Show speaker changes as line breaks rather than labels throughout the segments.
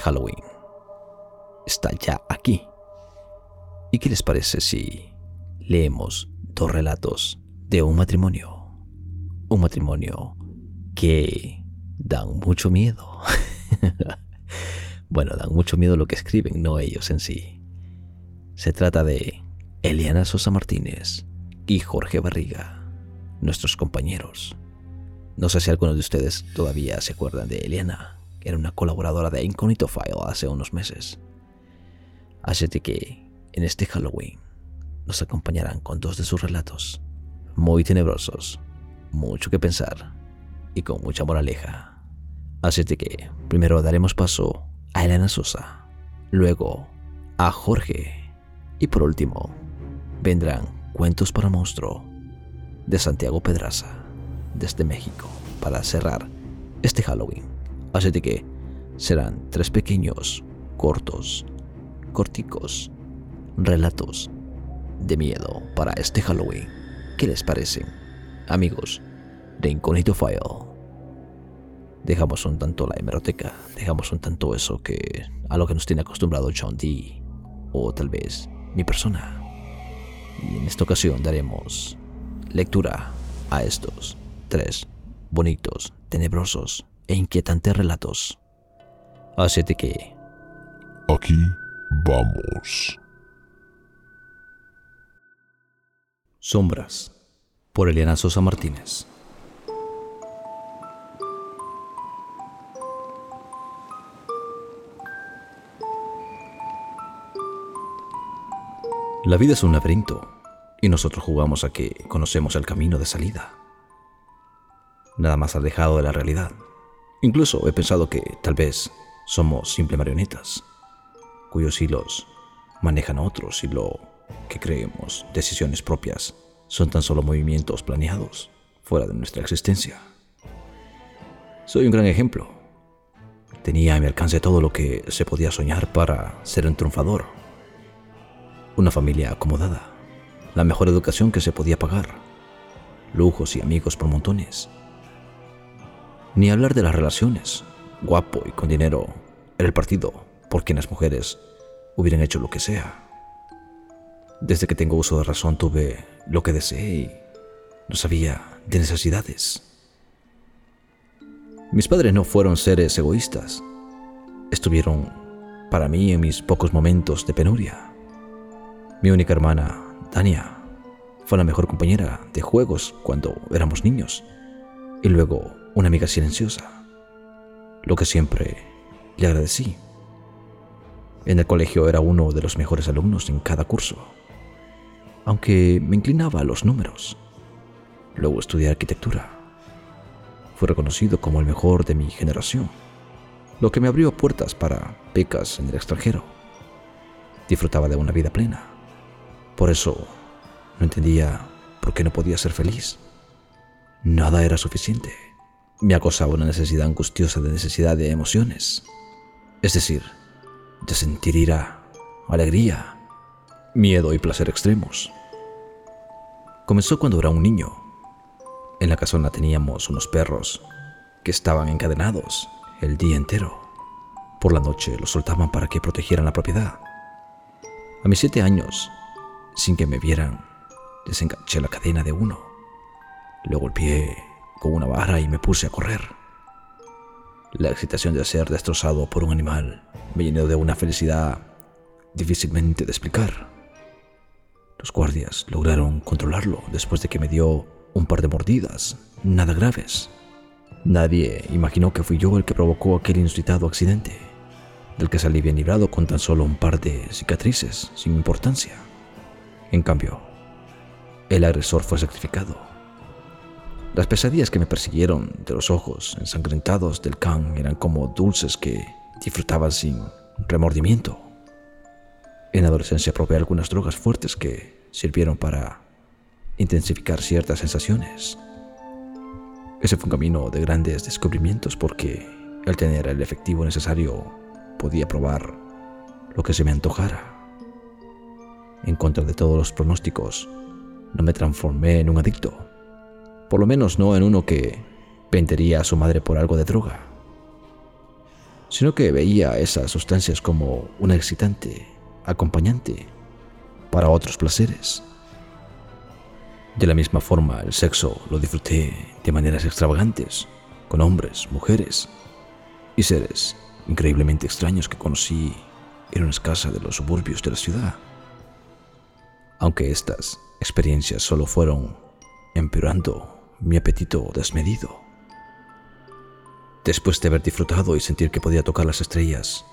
Halloween está ya aquí. ¿Y qué les parece si leemos dos relatos de un matrimonio? Un matrimonio que dan mucho miedo. bueno, dan mucho miedo lo que escriben, no ellos en sí. Se trata de Eliana Sosa Martínez y Jorge Barriga, nuestros compañeros. No sé si algunos de ustedes todavía se acuerdan de Eliana, era una colaboradora de Incognito File hace unos meses. Así que en este Halloween nos acompañarán con dos de sus relatos, muy tenebrosos, mucho que pensar y con mucha moraleja. Así que primero daremos paso a Elena Sosa, luego a Jorge y por último vendrán Cuentos para Monstruo de Santiago Pedraza desde México para cerrar este Halloween. Así que serán tres pequeños, cortos, corticos, relatos de miedo para este Halloween. ¿Qué les parecen, amigos de Incognito File? Dejamos un tanto la hemeroteca, dejamos un tanto eso que a lo que nos tiene acostumbrado John Dee, o tal vez mi persona. Y en esta ocasión daremos lectura a estos tres bonitos, tenebrosos e inquietantes relatos. Así que...
Aquí vamos.
Sombras, por Eliana Sosa Martínez. La vida es un laberinto y nosotros jugamos a que conocemos el camino de salida. Nada más alejado de la realidad. Incluso he pensado que tal vez somos simple marionetas, cuyos hilos manejan a otros y lo que creemos decisiones propias son tan solo movimientos planeados fuera de nuestra existencia. Soy un gran ejemplo. Tenía a mi alcance todo lo que se podía soñar para ser un triunfador. Una familia acomodada, la mejor educación que se podía pagar, lujos y amigos por montones. Ni hablar de las relaciones, guapo y con dinero, era el partido por quien las mujeres hubieran hecho lo que sea. Desde que tengo uso de razón tuve lo que deseé y no sabía de necesidades. Mis padres no fueron seres egoístas. Estuvieron para mí en mis pocos momentos de penuria. Mi única hermana, Tania, fue la mejor compañera de juegos cuando éramos niños y luego una amiga silenciosa, lo que siempre le agradecí. En el colegio era uno de los mejores alumnos en cada curso aunque me inclinaba a los números. Luego estudié arquitectura. Fui reconocido como el mejor de mi generación, lo que me abrió puertas para becas en el extranjero. Disfrutaba de una vida plena. Por eso no entendía por qué no podía ser feliz. Nada era suficiente. Me acosaba una necesidad angustiosa de necesidad de emociones. Es decir, de sentir ira, alegría, miedo y placer extremos. Comenzó cuando era un niño. En la casona teníamos unos perros que estaban encadenados el día entero. Por la noche los soltaban para que protegieran la propiedad. A mis siete años, sin que me vieran, desenganché la cadena de uno. Lo golpeé con una vara y me puse a correr. La excitación de ser destrozado por un animal me llenó de una felicidad difícilmente de explicar. Los guardias lograron controlarlo después de que me dio un par de mordidas, nada graves. Nadie imaginó que fui yo el que provocó aquel inusitado accidente, del que salí bien librado con tan solo un par de cicatrices sin importancia. En cambio, el agresor fue sacrificado. Las pesadillas que me persiguieron de los ojos ensangrentados del can eran como dulces que disfrutaban sin remordimiento. En adolescencia probé algunas drogas fuertes que sirvieron para intensificar ciertas sensaciones. Ese fue un camino de grandes descubrimientos porque al tener el efectivo necesario podía probar lo que se me antojara. En contra de todos los pronósticos, no me transformé en un adicto, por lo menos no en uno que vendería a su madre por algo de droga. sino que veía esas sustancias como una excitante acompañante para otros placeres. De la misma forma, el sexo lo disfruté de maneras extravagantes, con hombres, mujeres y seres increíblemente extraños que conocí en una casa de los suburbios de la ciudad. Aunque estas experiencias solo fueron empeorando mi apetito desmedido. Después de haber disfrutado y sentir que podía tocar las estrellas,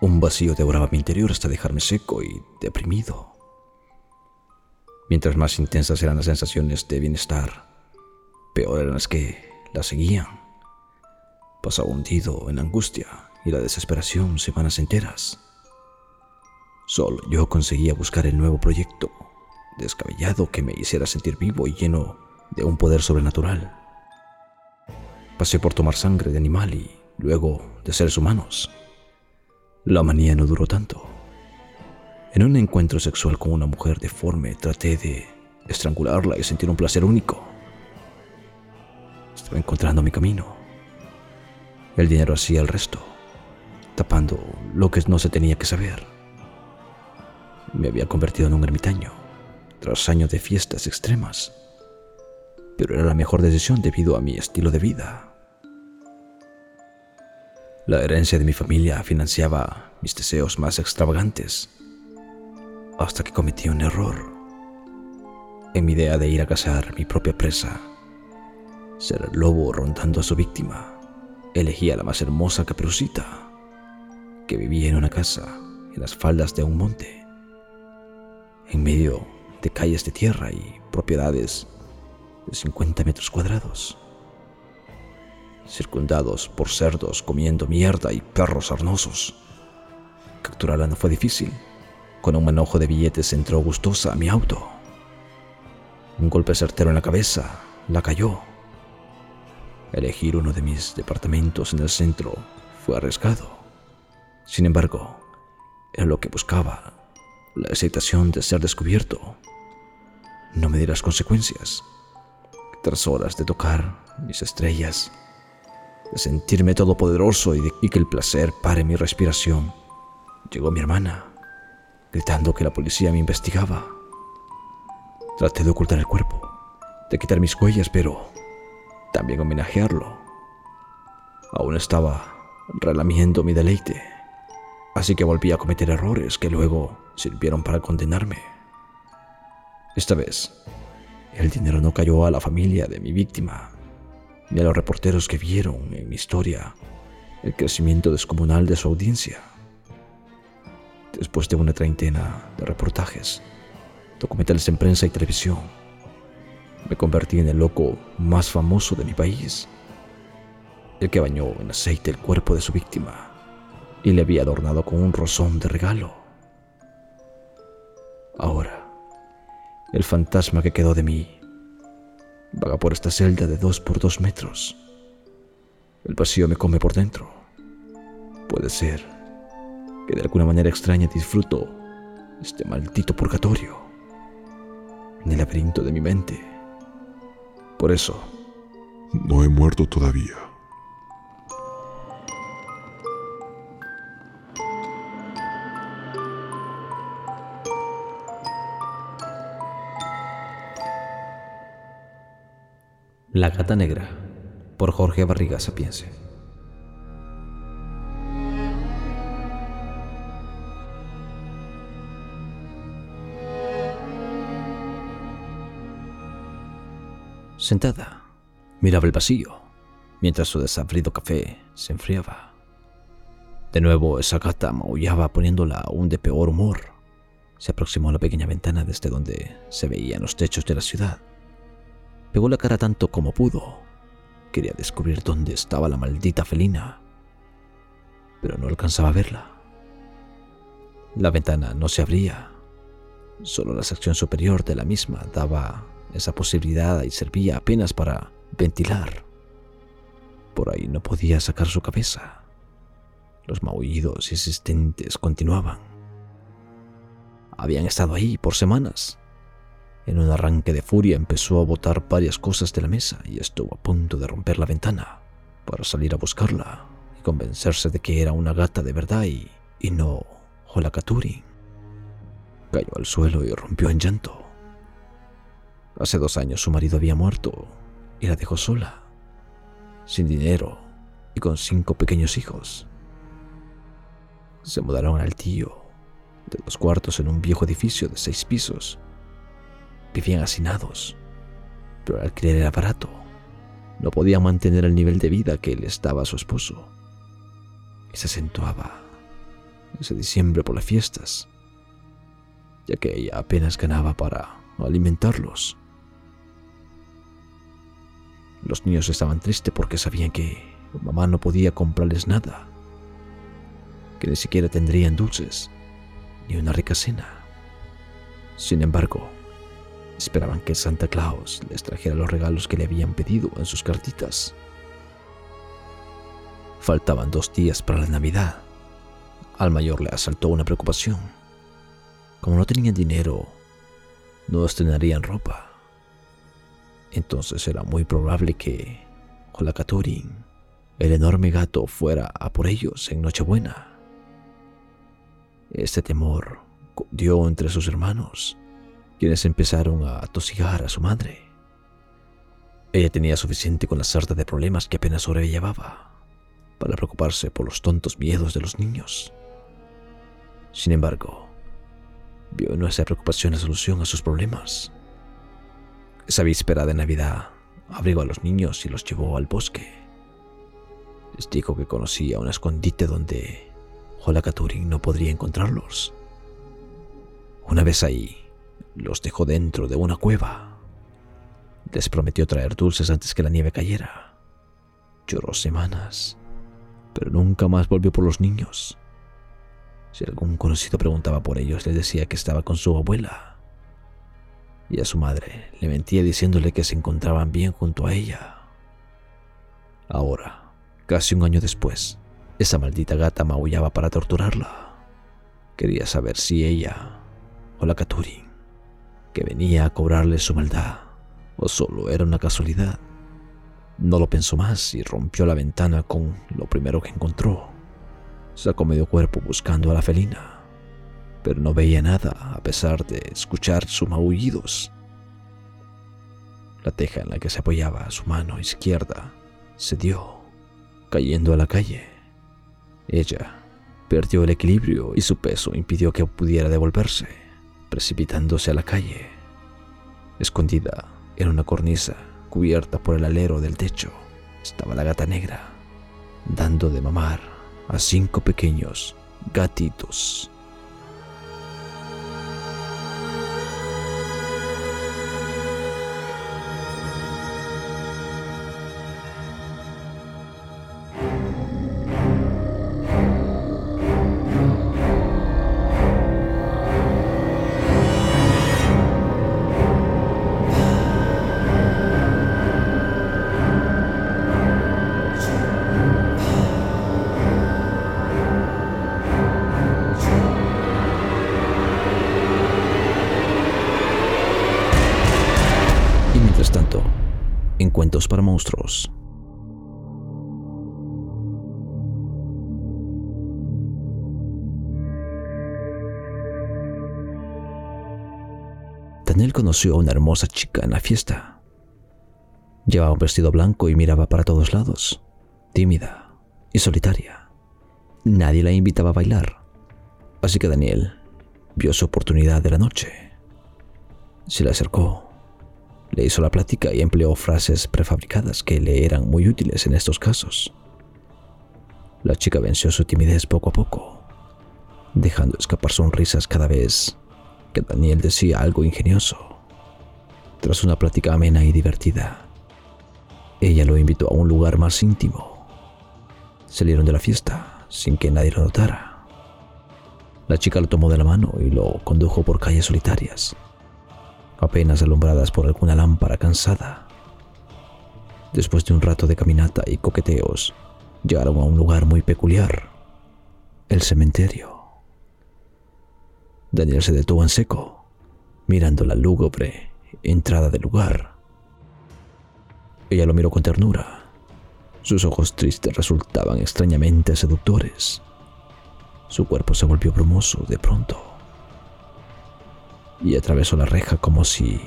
un vacío devoraba mi interior hasta dejarme seco y deprimido. Mientras más intensas eran las sensaciones de bienestar, peor eran las que las seguían. Pasaba hundido en la angustia y la desesperación semanas enteras. Solo yo conseguía buscar el nuevo proyecto, descabellado que me hiciera sentir vivo y lleno de un poder sobrenatural. Pasé por tomar sangre de animal y luego de seres humanos. La manía no duró tanto. En un encuentro sexual con una mujer deforme traté de estrangularla y sentir un placer único. Estaba encontrando mi camino. El dinero hacía el resto, tapando lo que no se tenía que saber. Me había convertido en un ermitaño, tras años de fiestas extremas, pero era la mejor decisión debido a mi estilo de vida. La herencia de mi familia financiaba mis deseos más extravagantes hasta que cometí un error. En mi idea de ir a cazar mi propia presa, ser el lobo rondando a su víctima, elegí a la más hermosa caperucita, que vivía en una casa en las faldas de un monte, en medio de calles de tierra y propiedades de 50 metros cuadrados, circundados por cerdos comiendo mierda y perros arnosos. Capturarla no fue difícil. Con un manojo de billetes entró gustosa a mi auto. Un golpe certero en la cabeza la cayó. Elegir uno de mis departamentos en el centro fue arriesgado. Sin embargo, era lo que buscaba, la excitación de ser descubierto. No me di las consecuencias. Tras horas de tocar mis estrellas, de sentirme todopoderoso y, de, y que el placer pare mi respiración, llegó mi hermana gritando que la policía me investigaba. Traté de ocultar el cuerpo, de quitar mis huellas, pero también homenajearlo. Aún estaba relamiendo mi deleite, así que volví a cometer errores que luego sirvieron para condenarme. Esta vez, el dinero no cayó a la familia de mi víctima, ni a los reporteros que vieron en mi historia el crecimiento descomunal de su audiencia después de una treintena de reportajes, documentales en prensa y televisión. Me convertí en el loco más famoso de mi país, el que bañó en aceite el cuerpo de su víctima y le había adornado con un rosón de regalo. El fantasma que quedó de mí vaga por esta celda de dos por dos metros. El vacío me come por dentro. Puede ser que de alguna manera extraña disfruto este maldito purgatorio en el laberinto de mi mente. Por eso...
No he muerto todavía.
La gata negra por Jorge Barriga Sapiense. Sentada, miraba el vacío, mientras su desabrido café se enfriaba. De nuevo esa gata maullaba poniéndola aún de peor humor. Se aproximó a la pequeña ventana desde donde se veían los techos de la ciudad. Pegó la cara tanto como pudo. Quería descubrir dónde estaba la maldita felina, pero no alcanzaba a verla. La ventana no se abría, solo la sección superior de la misma daba esa posibilidad y servía apenas para ventilar. Por ahí no podía sacar su cabeza. Los maullidos insistentes continuaban. Habían estado ahí por semanas. En un arranque de furia empezó a botar varias cosas de la mesa y estuvo a punto de romper la ventana para salir a buscarla convencerse de que era una gata de verdad y, y no Holakaturi. Cayó al suelo y rompió en llanto. Hace dos años su marido había muerto y la dejó sola, sin dinero y con cinco pequeños hijos. Se mudaron al tío, de dos cuartos en un viejo edificio de seis pisos. Vivían hacinados, pero el alquiler era barato. No podían mantener el nivel de vida que le estaba su esposo. Y se acentuaba ese diciembre por las fiestas, ya que ella apenas ganaba para alimentarlos. Los niños estaban tristes porque sabían que mamá no podía comprarles nada, que ni siquiera tendrían dulces ni una rica cena. Sin embargo, esperaban que Santa Claus les trajera los regalos que le habían pedido en sus cartitas. Faltaban dos días para la Navidad. Al mayor le asaltó una preocupación. Como no tenían dinero, no estrenarían ropa. Entonces era muy probable que Holakaturin, el enorme gato, fuera a por ellos en Nochebuena. Este temor dio entre sus hermanos, quienes empezaron a tosigar a su madre. Ella tenía suficiente con la sarta de problemas que apenas sobrellevaba para preocuparse por los tontos miedos de los niños. Sin embargo, vio en nuestra preocupación la solución a sus problemas. Esa víspera de Navidad, abrigó a los niños y los llevó al bosque. Les dijo que conocía un escondite donde Holakaturin no podría encontrarlos. Una vez ahí, los dejó dentro de una cueva. Les prometió traer dulces antes que la nieve cayera. Lloró semanas, pero nunca más volvió por los niños. Si algún conocido preguntaba por ellos, le decía que estaba con su abuela. Y a su madre le mentía diciéndole que se encontraban bien junto a ella. Ahora, casi un año después, esa maldita gata maullaba para torturarla. Quería saber si ella o la Katuri, que venía a cobrarle su maldad, o solo era una casualidad. No lo pensó más y rompió la ventana con lo primero que encontró. Sacó medio cuerpo buscando a la felina, pero no veía nada a pesar de escuchar sus maullidos. La teja en la que se apoyaba su mano izquierda se dio, cayendo a la calle. Ella perdió el equilibrio y su peso impidió que pudiera devolverse, precipitándose a la calle. Escondida en una cornisa cubierta por el alero del techo, estaba la gata negra, dando de mamar a cinco pequeños gatitos. Para Monstruos. Daniel conoció a una hermosa chica en la fiesta. Llevaba un vestido blanco y miraba para todos lados, tímida y solitaria. Nadie la invitaba a bailar, así que Daniel vio su oportunidad de la noche. Se le acercó, le hizo la plática y empleó frases prefabricadas que le eran muy útiles en estos casos. La chica venció su timidez poco a poco, dejando escapar sonrisas cada vez que Daniel decía algo ingenioso. Tras una plática amena y divertida, ella lo invitó a un lugar más íntimo. Salieron de la fiesta sin que nadie lo notara. La chica lo tomó de la mano y lo condujo por calles solitarias, apenas alumbradas por alguna lámpara cansada. Después de un rato de caminata y coqueteos, llegaron a un lugar muy peculiar, el cementerio. Daniel se detuvo en seco, mirando la lúgubre entrada del lugar. Ella lo miró con ternura Sus ojos tristes resultaban extrañamente seductores. Su cuerpo se volvió brumoso de pronto y atravesó la reja como si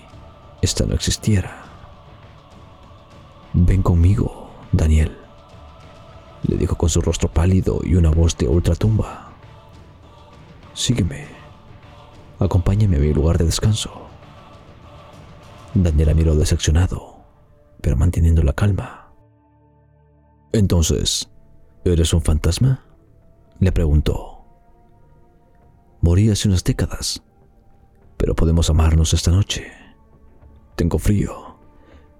ésta no existiera. Ven conmigo, Daniel, le dijo con su rostro pálido y una voz de ultratumba. Sígueme. Acompáñame a mi lugar de descanso. Daniela miró decepcionado, pero manteniendo la calma. Entonces, ¿eres un fantasma? Le preguntó. Morí hace unas décadas, pero podemos amarnos esta noche. Tengo frío.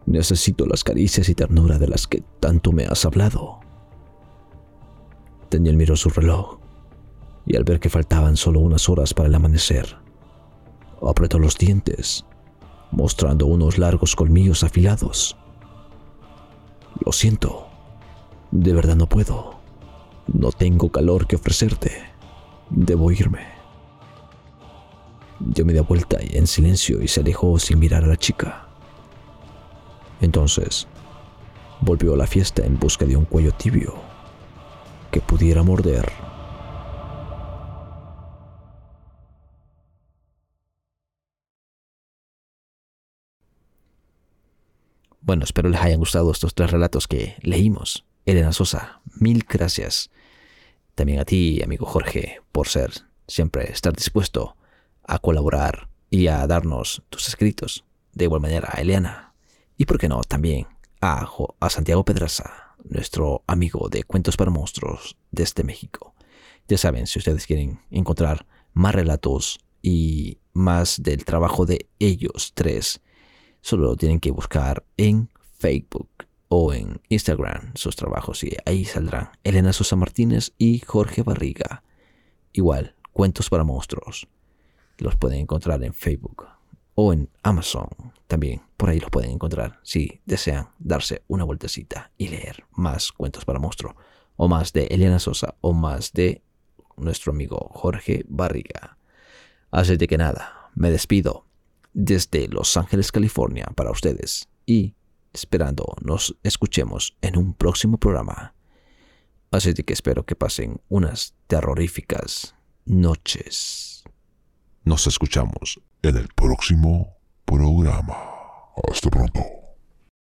Necesito las caricias y ternura de las que tanto me has hablado. Daniel miró su reloj y al ver que faltaban solo unas horas para el amanecer, apretó los dientes, mostrando unos largos colmillos afilados. Lo siento, de verdad no puedo. No tengo calor que ofrecerte. Debo irme. Dio media vuelta en silencio y se alejó sin mirar a la chica. Entonces, volvió a la fiesta en busca de un cuello tibio que pudiera morder. Bueno, espero les hayan gustado estos tres relatos que leímos. Elena Sosa, mil gracias. También a ti, amigo Jorge, por ser siempre estar dispuesto a colaborar y a darnos tus escritos. De igual manera a Elena. Y por qué no, también a, a Santiago Pedraza, nuestro amigo de Cuentos para Monstruos desde México. Ya saben, si ustedes quieren encontrar más relatos y más del trabajo de ellos tres, Solo tienen que buscar en Facebook o en Instagram sus trabajos y ahí saldrán Elena Sosa Martínez y Jorge Barriga. Igual, Cuentos para Monstruos. Los pueden encontrar en Facebook o en Amazon. También por ahí los pueden encontrar si desean darse una vueltecita y leer más Cuentos para Monstruos o más de Elena Sosa o más de nuestro amigo Jorge Barriga. Así de que nada, me despido desde Los Ángeles, California, para ustedes y esperando nos escuchemos en un próximo programa. Así que espero que pasen unas terroríficas noches.
Nos escuchamos en el próximo programa. Hasta pronto.